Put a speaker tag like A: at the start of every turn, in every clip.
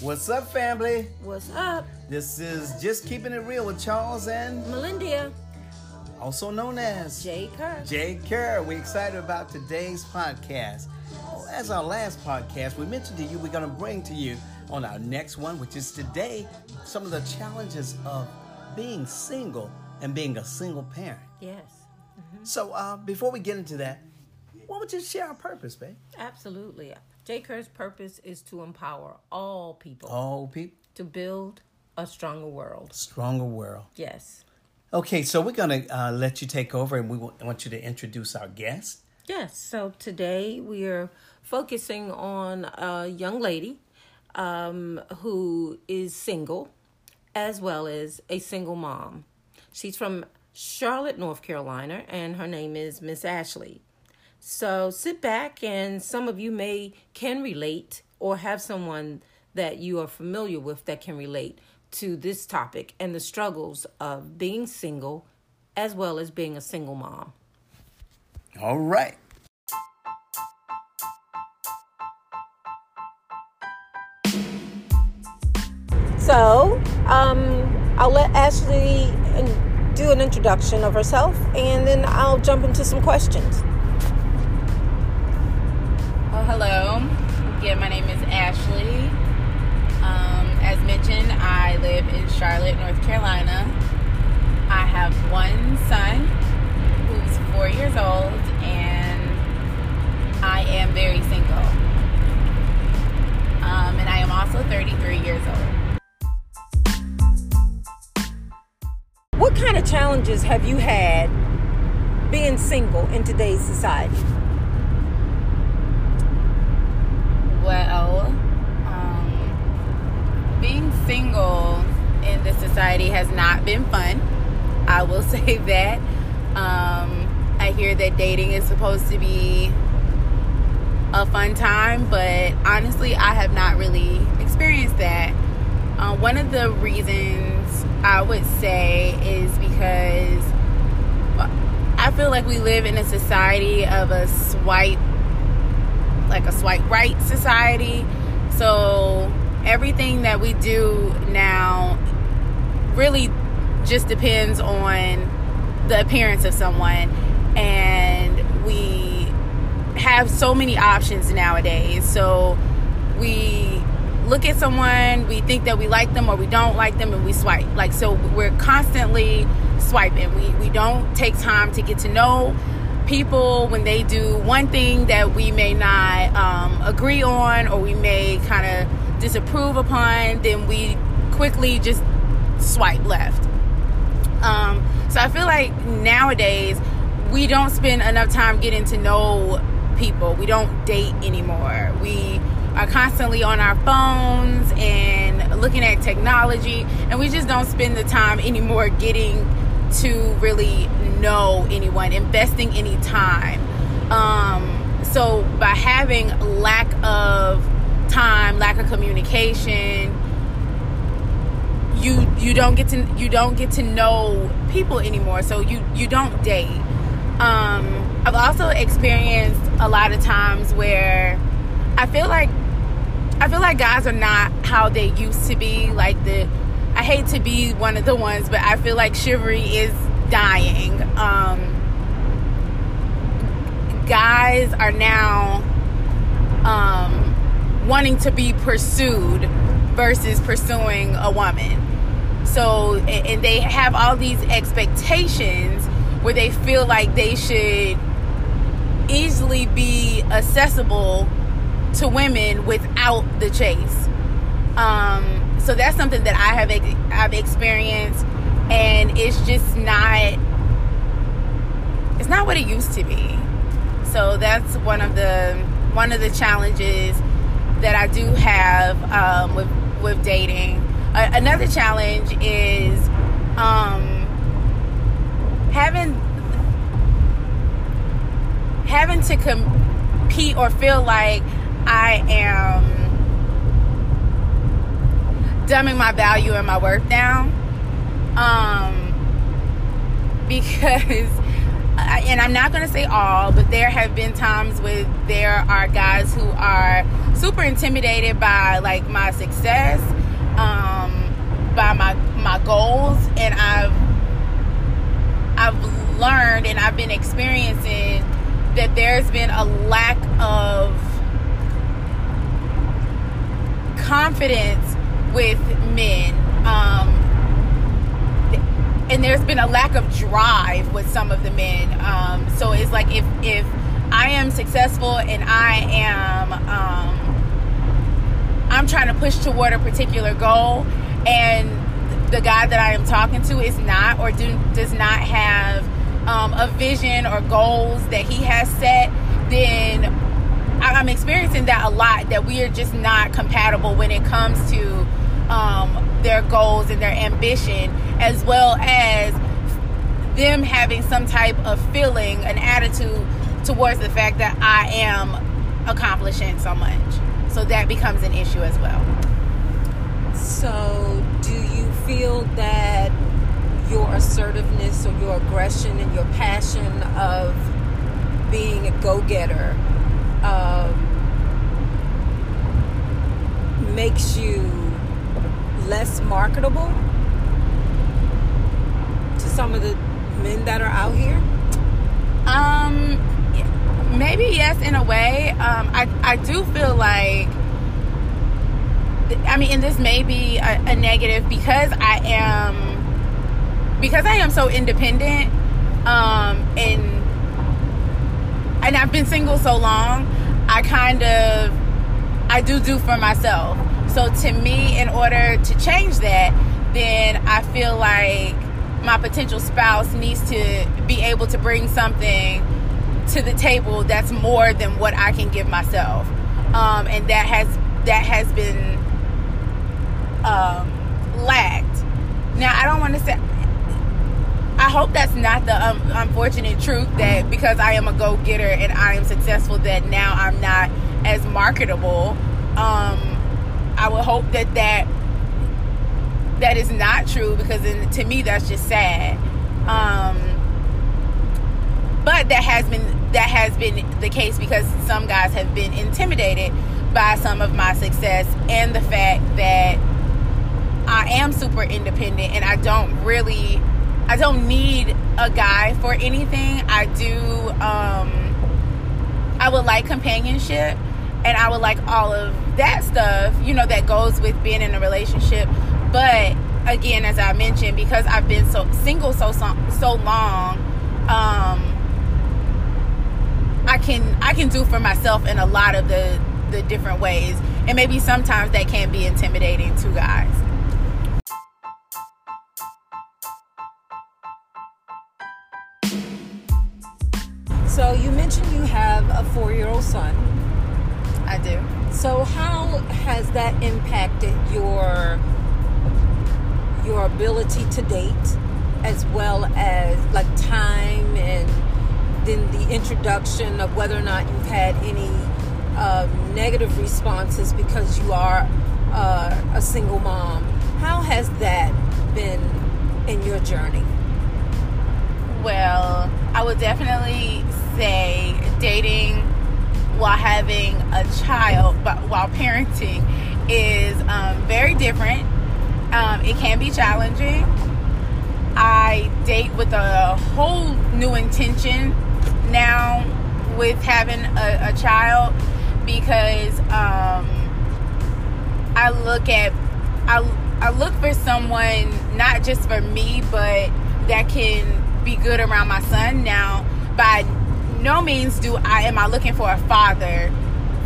A: What's up, family?
B: What's up?
A: This is Just Keeping It Real with Charles and
B: Melinda.
A: also known as
B: JKIR.
A: Jay Kerr. We're excited about today's podcast. Oh, as our last podcast, we mentioned to you we're going to bring to you on our next one, which is today, some of the challenges of being single and being a single parent.
B: Yes,
A: So, uh, before we get into that, what would you share our purpose, babe?
B: absolutely. JKIR's purpose is to empower all people
A: Oh, people,
B: to build a stronger world.
A: stronger world.
B: Yes.
A: Okay, so we're going to uh, let you take over and we wa- want you to introduce our guest.
B: Yes. So today we are focusing on a young lady um, who is single as well as a single mom. She's from Charlotte, North Carolina, and her name is Miss Ashley. So sit back, and some of you may can relate or have someone that you are familiar with that can relate to this topic and the struggles of being single as well as being a single mom.
A: All right.
B: So, um, I'll let Ashley do an introduction of herself and then I'll jump into some questions.
C: Hello. Again, my name is Ashley. Um, as mentioned, I live in Charlotte, North Carolina. I have one son who's four years old, and I am very single. Um, and I am also 33 years old.
B: What kind of challenges have you had being single in today's society?
C: Well, um, being single in this society has not been fun. I will say that. Um, I hear that dating is supposed to be a fun time, but honestly, I have not really experienced that. Uh, one of the reasons I would say is because I feel like we live in a society of a swipe like a swipe right society. So everything that we do now really just depends on the appearance of someone and we have so many options nowadays. So we look at someone, we think that we like them or we don't like them and we swipe. Like so we're constantly swiping. We we don't take time to get to know people when they do one thing that we may not um, agree on or we may kind of disapprove upon, then we quickly just swipe left. Um, so I feel like nowadays we don't spend enough time getting to know people. We don't date anymore. We are constantly on our phones and looking at technology, and we just don't spend the time anymore getting to really know anyone, investing any time. Um, so by having lack of time, lack of communication, you you don't get to you don't get to know people anymore. So you you don't date. Um, I've also experienced a lot of times where I feel like I feel like guys are not how they used to be. Like the I hate to be one of the ones, but I feel like chivalry is dying. Um, guys are now um, wanting to be pursued versus pursuing a woman. So, and they have all these expectations where they feel like they should easily be accessible to women without the chase. Um, so that's something that I have I've experienced, and it's just not it's not what it used to be. So that's one of the one of the challenges that I do have um, with with dating. Another challenge is um, having having to compete or feel like I am dumbing my value and my worth down. Um, because and I'm not going to say all, but there have been times where there are guys who are super intimidated by like my success, um, by my my goals, and I've I've learned and I've been experiencing that there's been a lack of confidence with men. Um, and there's been a lack of drive with some of the men. Um, so it's like if if I am successful and I am um, I'm trying to push toward a particular goal, and the guy that I am talking to is not or do, does not have um, a vision or goals that he has set, then I'm experiencing that a lot. That we are just not compatible when it comes to um, their goals and their ambition, as well as them having some type of feeling, an attitude towards the fact that I am accomplishing so much. So that becomes an issue as well.
B: So, do you feel that your assertiveness or your aggression and your passion of being a go getter um, makes you less marketable to some of the men that are out here?
C: Um, maybe yes, in a way. Um, I I do feel like. I mean, and this may be a, a negative because I am because I am so independent, um, and and I've been single so long. I kind of I do do for myself. So to me, in order to change that, then I feel like my potential spouse needs to be able to bring something to the table that's more than what I can give myself, um, and that has that has been um, lacked. Now I don't want to say. I hope that's not the um, unfortunate truth that because I am a go getter and I am successful, that now I'm not as marketable. Um, I would hope that that that is not true because then, to me that's just sad. Um, but that has been that has been the case because some guys have been intimidated by some of my success and the fact that I am super independent and I don't really I don't need a guy for anything. I do um I would like companionship and I would like all of that stuff, you know, that goes with being in a relationship. But again, as I mentioned, because I've been so single so so long, um, I can I can do for myself in a lot of the the different ways, and maybe sometimes that can be intimidating to guys.
B: So you mentioned you have a four-year-old son.
C: I do.
B: So how has that impacted your your ability to date as well as like time and then the introduction of whether or not you've had any uh, negative responses because you are uh, a single mom. How has that been in your journey?
C: Well, I would definitely say dating while having a child, but while parenting is um, very different. Um, it can be challenging. I date with a whole new intention now with having a, a child because um, I look at I, I look for someone not just for me but that can be good around my son now by no means do I am I looking for a father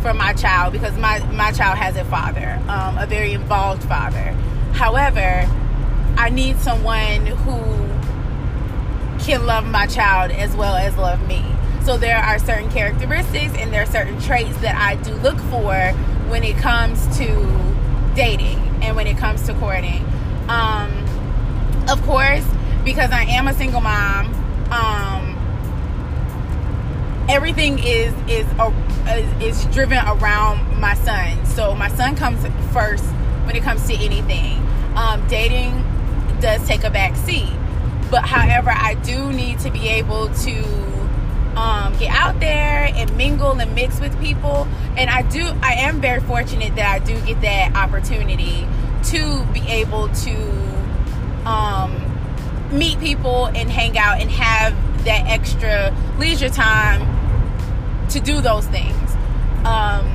C: for my child because my my child has a father, um, a very involved father. However, I need someone who can love my child as well as love me. So there are certain characteristics and there are certain traits that I do look for when it comes to dating and when it comes to courting. Um, of course, because I am a single mom, um, everything is is is driven around my son. So my son comes first when it comes to anything. Um, dating does take a back seat. But however, I do need to be able to um, get out there and mingle and mix with people. And I do, I am very fortunate that I do get that opportunity to be able to um, meet people and hang out and have that extra leisure time to do those things. Um,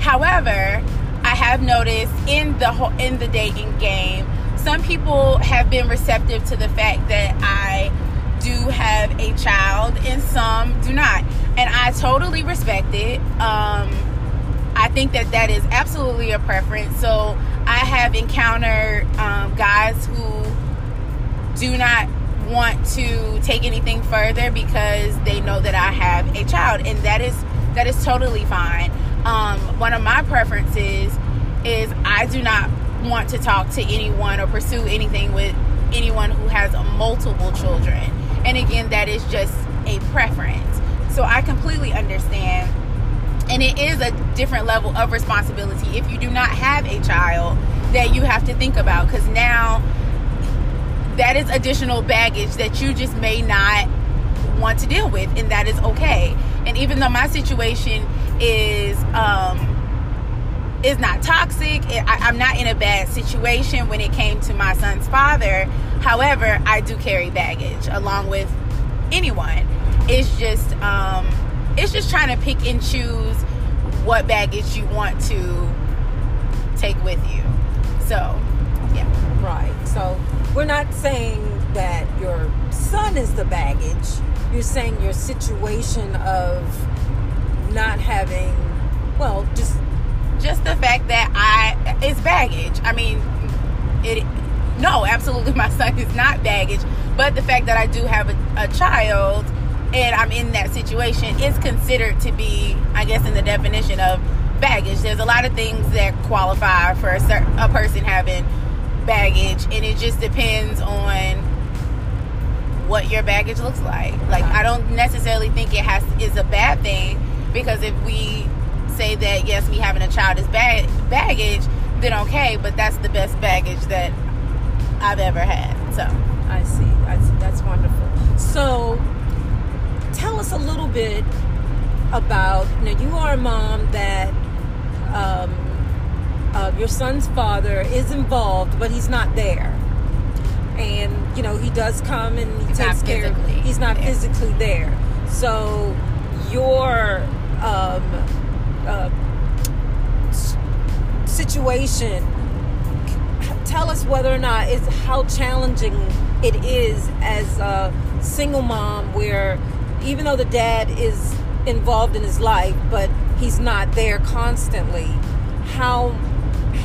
C: however, I have noticed in the whole, in the dating game, some people have been receptive to the fact that I do have a child and some do not, and I totally respect it. Um, I think that that is absolutely a preference. So I have encountered um, guys who do not want to take anything further because they know that I have a child, and that is that is totally fine. Um, one of my preferences is I do not want to talk to anyone or pursue anything with anyone who has multiple children. And again, that is just a preference. So I completely understand. And it is a different level of responsibility if you do not have a child that you have to think about because now that is additional baggage that you just may not want to deal with, and that is okay. And even though my situation is um, is not toxic, I, am not in a bad situation when it came to my son's father. However, I do carry baggage along with anyone. It's just um, it's just trying to pick and choose what baggage you want to take with you. So, yeah.
B: Right. So we're not saying that your son is the baggage. You're saying your situation of not having, well, just
C: just the fact that I it's baggage. I mean, it. No, absolutely, my son is not baggage. But the fact that I do have a, a child and I'm in that situation is considered to be, I guess, in the definition of baggage. There's a lot of things that qualify for a, certain, a person having baggage and it just depends on what your baggage looks like. Like i don't necessarily think it has is a bad thing because if we say that yes me having a child is bad baggage then okay but that's the best baggage that i've ever had so.
B: I see. I see that's wonderful. So tell us a little bit about you know you are a mom that um, uh, your son's father is involved, but he's not there. And you know he does come and he
C: he's
B: takes care. He's not there. physically there. So your um, uh, situation. Tell us whether or not it's how challenging it is as a single mom, where even though the dad is involved in his life, but he's not there constantly. How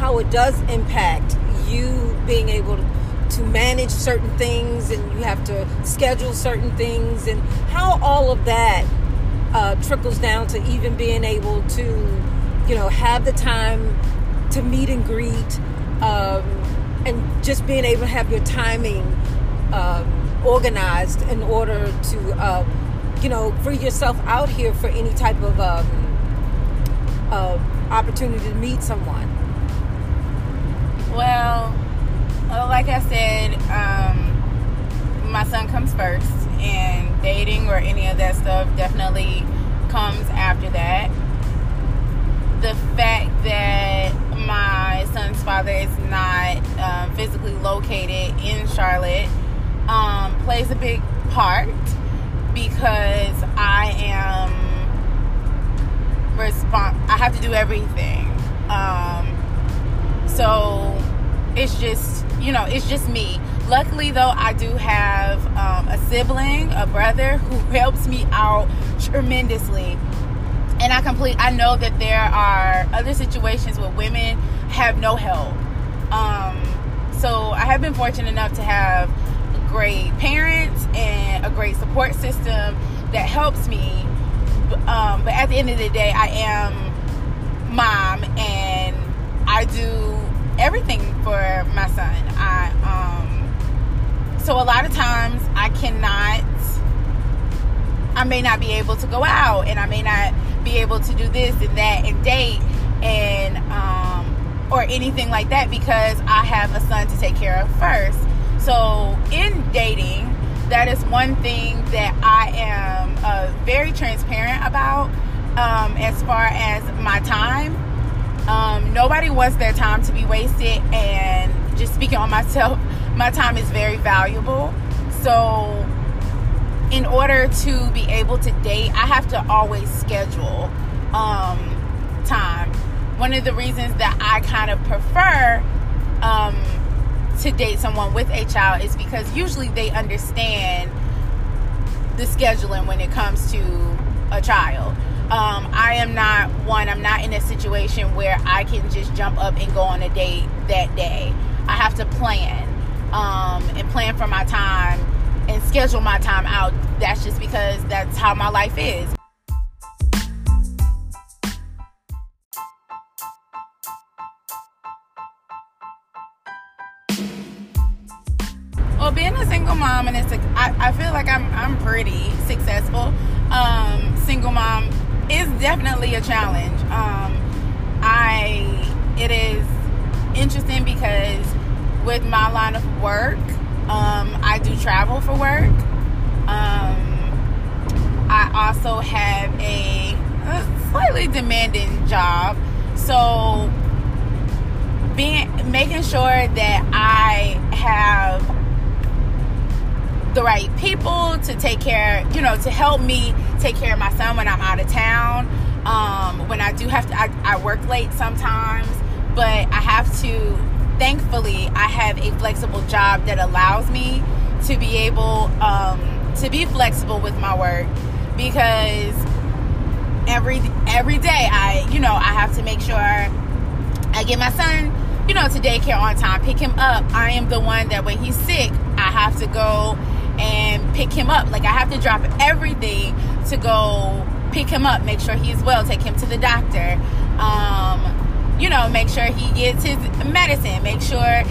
B: how it does impact you being able to, to manage certain things and you have to schedule certain things and how all of that uh, trickles down to even being able to you know have the time to meet and greet um, and just being able to have your timing um, organized in order to uh, you know free yourself out here for any type of um, uh, opportunity to meet someone
C: well, like I said, um, my son comes first, and dating or any of that stuff definitely comes after that. The fact that my son's father is not um, physically located in Charlotte um, plays a big part because I am respons- I have to do everything. Um, so it's just, you know, it's just me. Luckily, though, I do have um, a sibling, a brother who helps me out tremendously. And I complete. I know that there are other situations where women have no help. Um, so I have been fortunate enough to have great parents and a great support system that helps me. Um, but at the end of the day, I am mom, and I do everything for my son. I um so a lot of times I cannot I may not be able to go out and I may not be able to do this and that and date and um or anything like that because I have a son to take care of first. So in dating, that is one thing that I am uh, very transparent about um, as far as my time. Um, nobody wants their time to be wasted, and just speaking on myself, my time is very valuable. So, in order to be able to date, I have to always schedule um, time. One of the reasons that I kind of prefer um, to date someone with a child is because usually they understand the scheduling when it comes to a child. Um, I am not one, I'm not in a situation where I can just jump up and go on a date that day. I have to plan um, and plan for my time and schedule my time out. That's just because that's how my life is. Well, being a single mom and it's a, I, I feel like I'm I'm pretty successful. Um, single mom is definitely a challenge. Um, I it is interesting because with my line of work, um, I do travel for work. Um, I also have a, a slightly demanding job, so being making sure that I have the right people to take care, you know, to help me take care of my son when I'm out of town. Um, when I do have to, I, I work late sometimes, but I have to, thankfully, I have a flexible job that allows me to be able um, to be flexible with my work because every every day I, you know, I have to make sure I get my son, you know, to daycare on time, pick him up. I am the one that when he's sick, I have to go and pick him up. Like I have to drop everything to go pick him up, make sure he's well, take him to the doctor. Um, you know, make sure he gets his medicine, make sure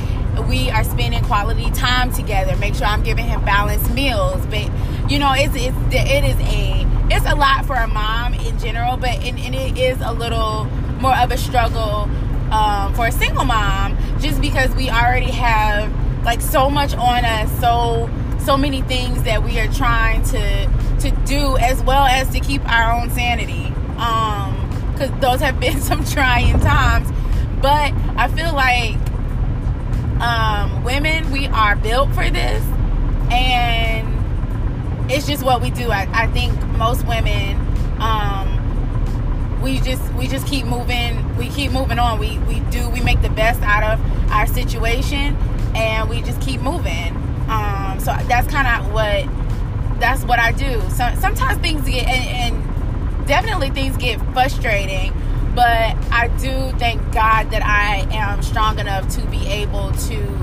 C: we are spending quality time together, make sure I'm giving him balanced meals. But you know, it's it's it is a it's a lot for a mom in general, but and, and it is a little more of a struggle um, for a single mom, just because we already have like so much on us, so so many things that we are trying to to do as well as to keep our own sanity. Um because those have been some trying times. But i feel like um women we are built for this. And it's just what we do. I, I think most women um we just we just keep moving we keep moving on. We we do we make the best out of our situation and we just keep moving. Um, so that's kind of what that's what I do. So, sometimes things get and, and definitely things get frustrating, but I do thank God that I am strong enough to be able to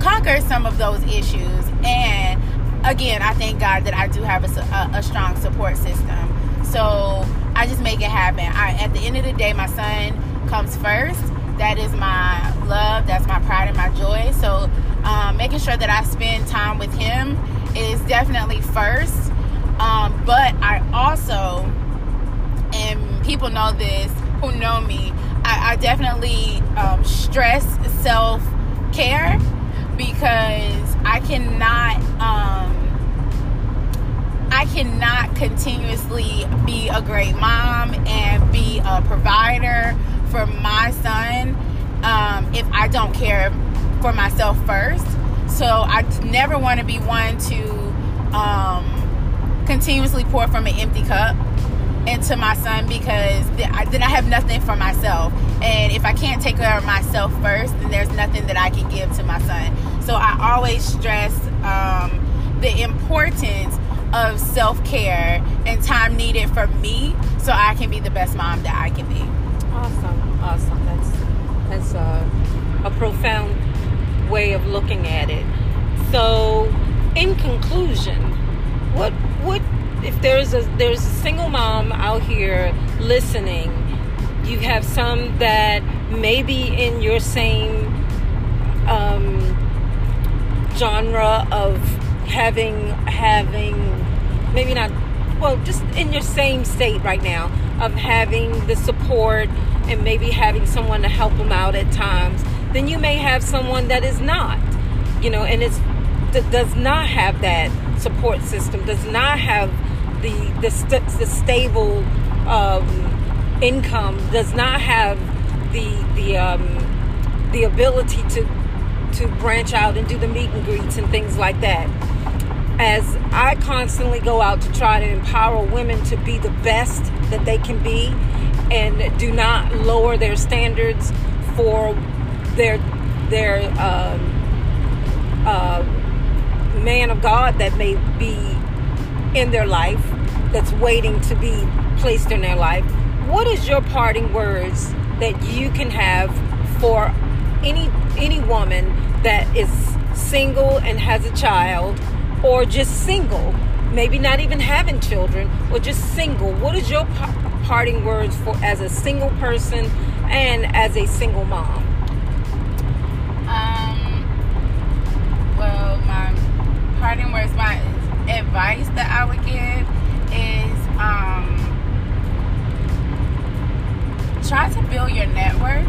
C: conquer some of those issues. And again, I thank God that I do have a, a, a strong support system. So I just make it happen. I, at the end of the day, my son comes first. That is my love. That's my pride and my joy. So um, making sure that I spend time with him is definitely first. Um, but I also, and people know this who know me, I, I definitely um, stress self care because I cannot. Um, I cannot continuously be a great mom and be a provider for my son um, if I don't care for myself first. So I never want to be one to um, continuously pour from an empty cup into my son because then I have nothing for myself. And if I can't take care of myself first, then there's nothing that I can give to my son. So I always stress um, the importance of self care and time needed for me so I can be the best mom that I can be.
B: Awesome, awesome. That's that's a, a profound way of looking at it. So, in conclusion, what what if there's a there's a single mom out here listening? You have some that may be in your same um, genre of having having maybe not well just in your same state right now of having the support and maybe having someone to help them out at times then you may have someone that is not you know and it's does not have that support system, does not have the the, st- the stable um, income, does not have the the um, the ability to to branch out and do the meet and greets and things like that. As I constantly go out to try to empower women to be the best that they can be and do not lower their standards for their their um, uh, man of God that may be in their life that's waiting to be placed in their life. What is your parting words that you can have for any any woman that is single and has a child or just single, maybe not even having children or just single? What is your parting words for as a single person and as a single mom?
C: Parting words, my advice that I would give is um, try to build your network.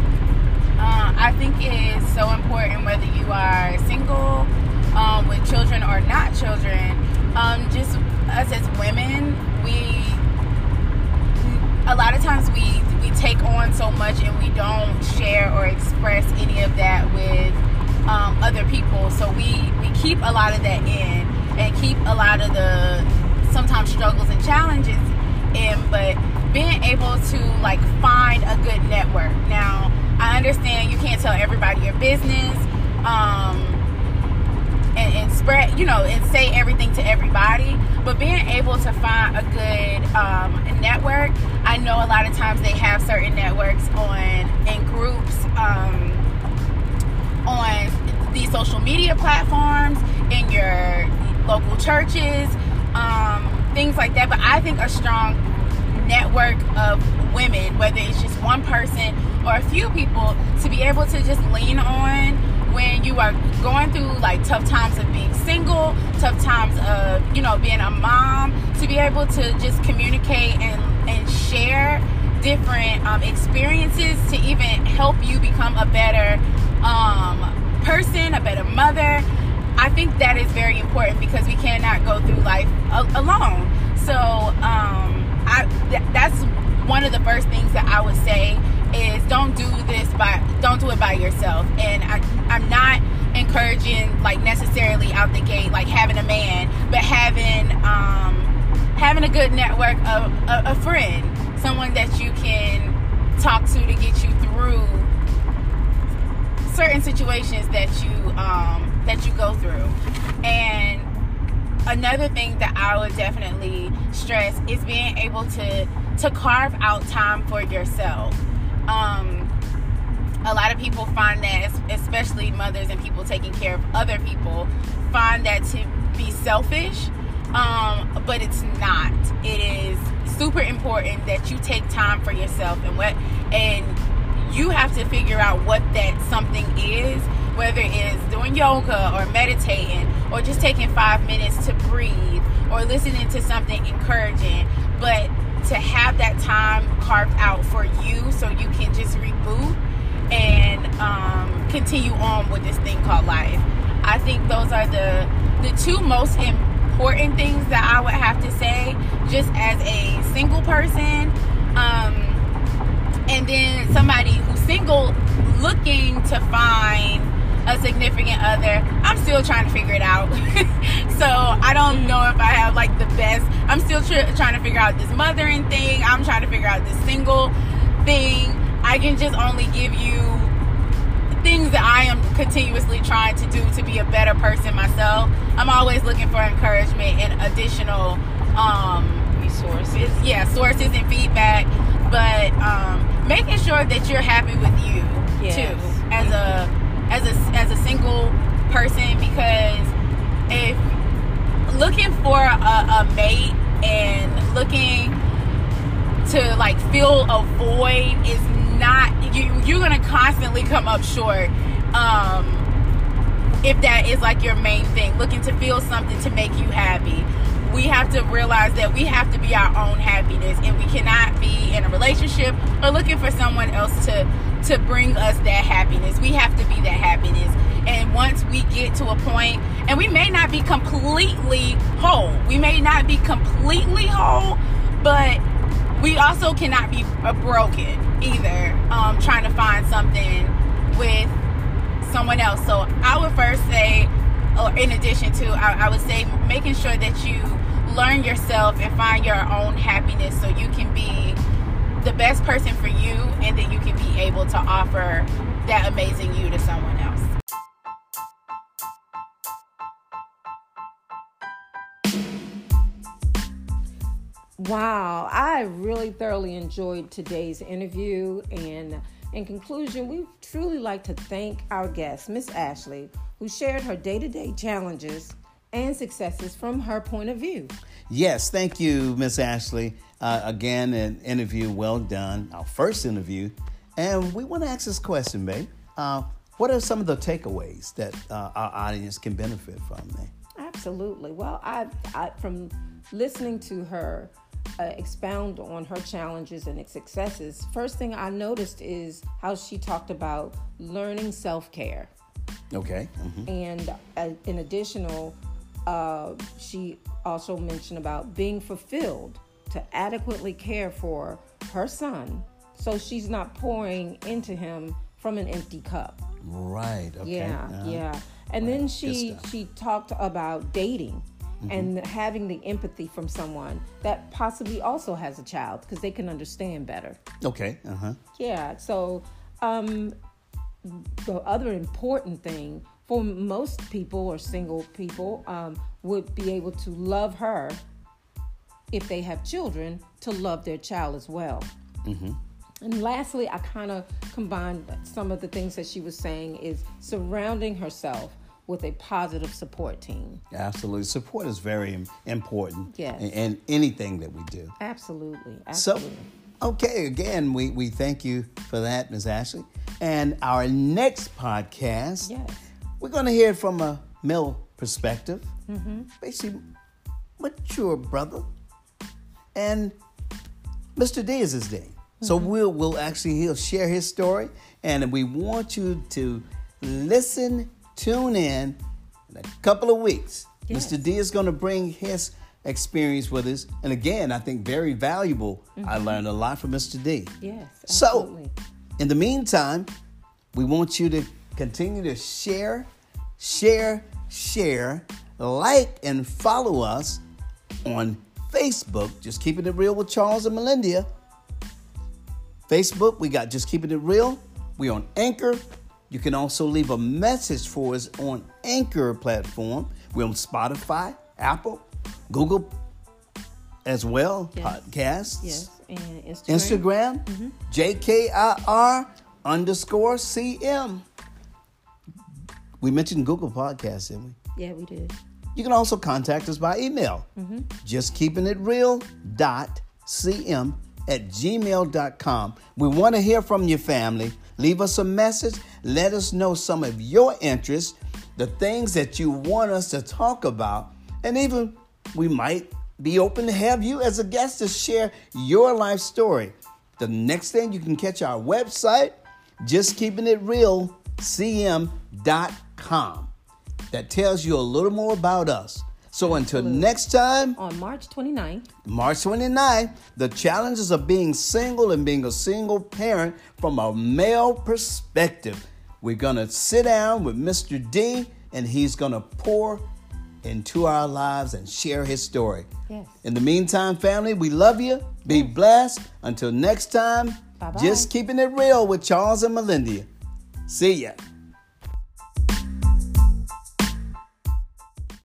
C: Uh, I think it is so important whether you are single, um, with children or not children. Um, just us as women, we a lot of times we we take on so much and we don't share or express any of that with um, other people. So we we keep a lot of that in and keep a lot of the sometimes struggles and challenges in. But being able to like find a good network. Now I understand you can't tell everybody your business. Um, and, and, spread, you know, and say everything to everybody. But being able to find a good um, network, I know a lot of times they have certain networks on in groups um, on these social media platforms, in your local churches, um, things like that. But I think a strong network of women, whether it's just one person or a few people, to be able to just lean on when you are going through like tough times of being single, tough times of, you know, being a mom, to be able to just communicate and, and share different um, experiences to even help you become a better um, person, a better mother. I think that is very important because we cannot go through life a- alone. So, um, I th- that's one of the first things that I would say is don't do this by don't do it by yourself. And I, I'm not encouraging like necessarily out the gate like having a man, but having um, having a good network of a, a friend, someone that you can talk to to get certain situations that you um, that you go through. And another thing that I would definitely stress is being able to to carve out time for yourself. Um, a lot of people find that, especially mothers and people taking care of other people, find that to be selfish. Um, but it's not. It is super important that you take time for yourself and what and you have to figure out what that something is whether it's doing yoga or meditating or just taking five minutes to breathe or listening to something encouraging but to have that time carved out for you so you can just reboot and um, continue on with this thing called life. I think those are the the two most important things that i would have to say just as a single person. Um, and then somebody who's single looking to find a significant other i'm still trying to figure it out. So i don't know if i have like the best i'm still tr- trying to figure out this mothering thing. I'm trying to figure out this single thing. I can just only give you things that i am continuously trying to do to be a better person myself. I'm always looking for encouragement and additional um
B: resources.
C: yeah sources and feedback. But um making sure that you're happy with you
B: Yes.
C: too as a as a as a single person because if looking for a, a mate and looking to like fill a void is not you you're gonna constantly come up short um if that is like your main thing looking to feel something to make you happy we have to realize that we have to be our own happiness and we cannot be in a relationship or looking for someone else to to bring us that happiness we have to be that happiness and once we get to a point and we may not be completely whole. We may not be completely whole, but we also cannot be broken either um, trying to find something with someone else. So I would first say, or in addition to, I, I would say making sure that you learn yourself and find your own happiness so you can be the best person for you and then you can be able to offer that amazing you to someone else.
B: Wow, I really thoroughly enjoyed today's interview. And in conclusion, we truly like to thank our guest, Miss Ashley, who shared her day to day challenges and successes from her point of view.
A: Yes, thank you, Miss Ashley. Uh, again, an interview well done, our first interview. And we want to ask this question, babe. Uh, what are some of the takeaways that uh, our audience can benefit from?
B: Absolutely. Well, I, I from listening to her uh, expound on her challenges and successes, first thing I noticed is how she talked about learning self care.
A: Okay.
B: Mm-hmm. And uh, in additional, uh, she also mentioned about being fulfilled to adequately care for her son so she's not pouring into him from an empty cup.
A: Right. Okay.
B: Yeah. Uh-huh. Yeah. And right. then she she talked about dating mm-hmm. and having the empathy from someone that possibly also has a child because they can understand better.
A: Okay. Uh huh.
B: Yeah. So, um, the other important thing for most people or single people um, would be able to love her if they have children to love their child as well. Mm-hmm. And lastly, I kind of combined some of the things that she was saying is surrounding herself with a positive support team.
A: Absolutely. Support is very important
B: yes.
A: in, in anything that we do.
B: Absolutely. Absolutely.
A: So, okay, again, we, we thank you for that, Ms. Ashley. And our next podcast,
B: yes.
A: We're going to hear from a male perspective, mm-hmm. basically mature brother. And Mr. D is his name. Mm-hmm. So we'll, we'll actually, he'll share his story. And we want you to listen tune in in a couple of weeks. Yes. Mr. D is going to bring his experience with us. And again, I think very valuable. Mm-hmm. I learned a lot from Mr.
B: D. Yes. Absolutely.
A: So, in the meantime, we want you to continue to share, share, share, like, and follow us on Facebook. Just keeping it real with Charles and Melinda. Facebook, we got Just Keeping It Real. We're on Anchor, you can also leave a message for us on Anchor platform. We're on Spotify, Apple, Google as well,
B: yes.
A: podcasts.
B: Yes, and Instagram.
A: Instagram, mm-hmm. JKIR underscore CM. We mentioned Google Podcasts, didn't
B: we? Yeah, we did.
A: You can also contact us by email. Mm-hmm. Just keeping it real dot cm at gmail.com. We want to hear from your family. Leave us a message. Let us know some of your interests, the things that you want us to talk about, and even we might be open to have you as a guest to share your life story. The next thing you can catch our website, just keeping it real, cm.com. That tells you a little more about us. So until next time,
B: on March 29th,
A: March 29th, the challenges of being single and being a single parent from a male perspective. We're going to sit down with Mr. D and he's going to pour into our lives and share his story.
B: Yes.
A: In the meantime, family, we love you. Be blessed. Until next time,
B: Bye-bye.
A: just keeping it real with Charles and Melinda. See ya.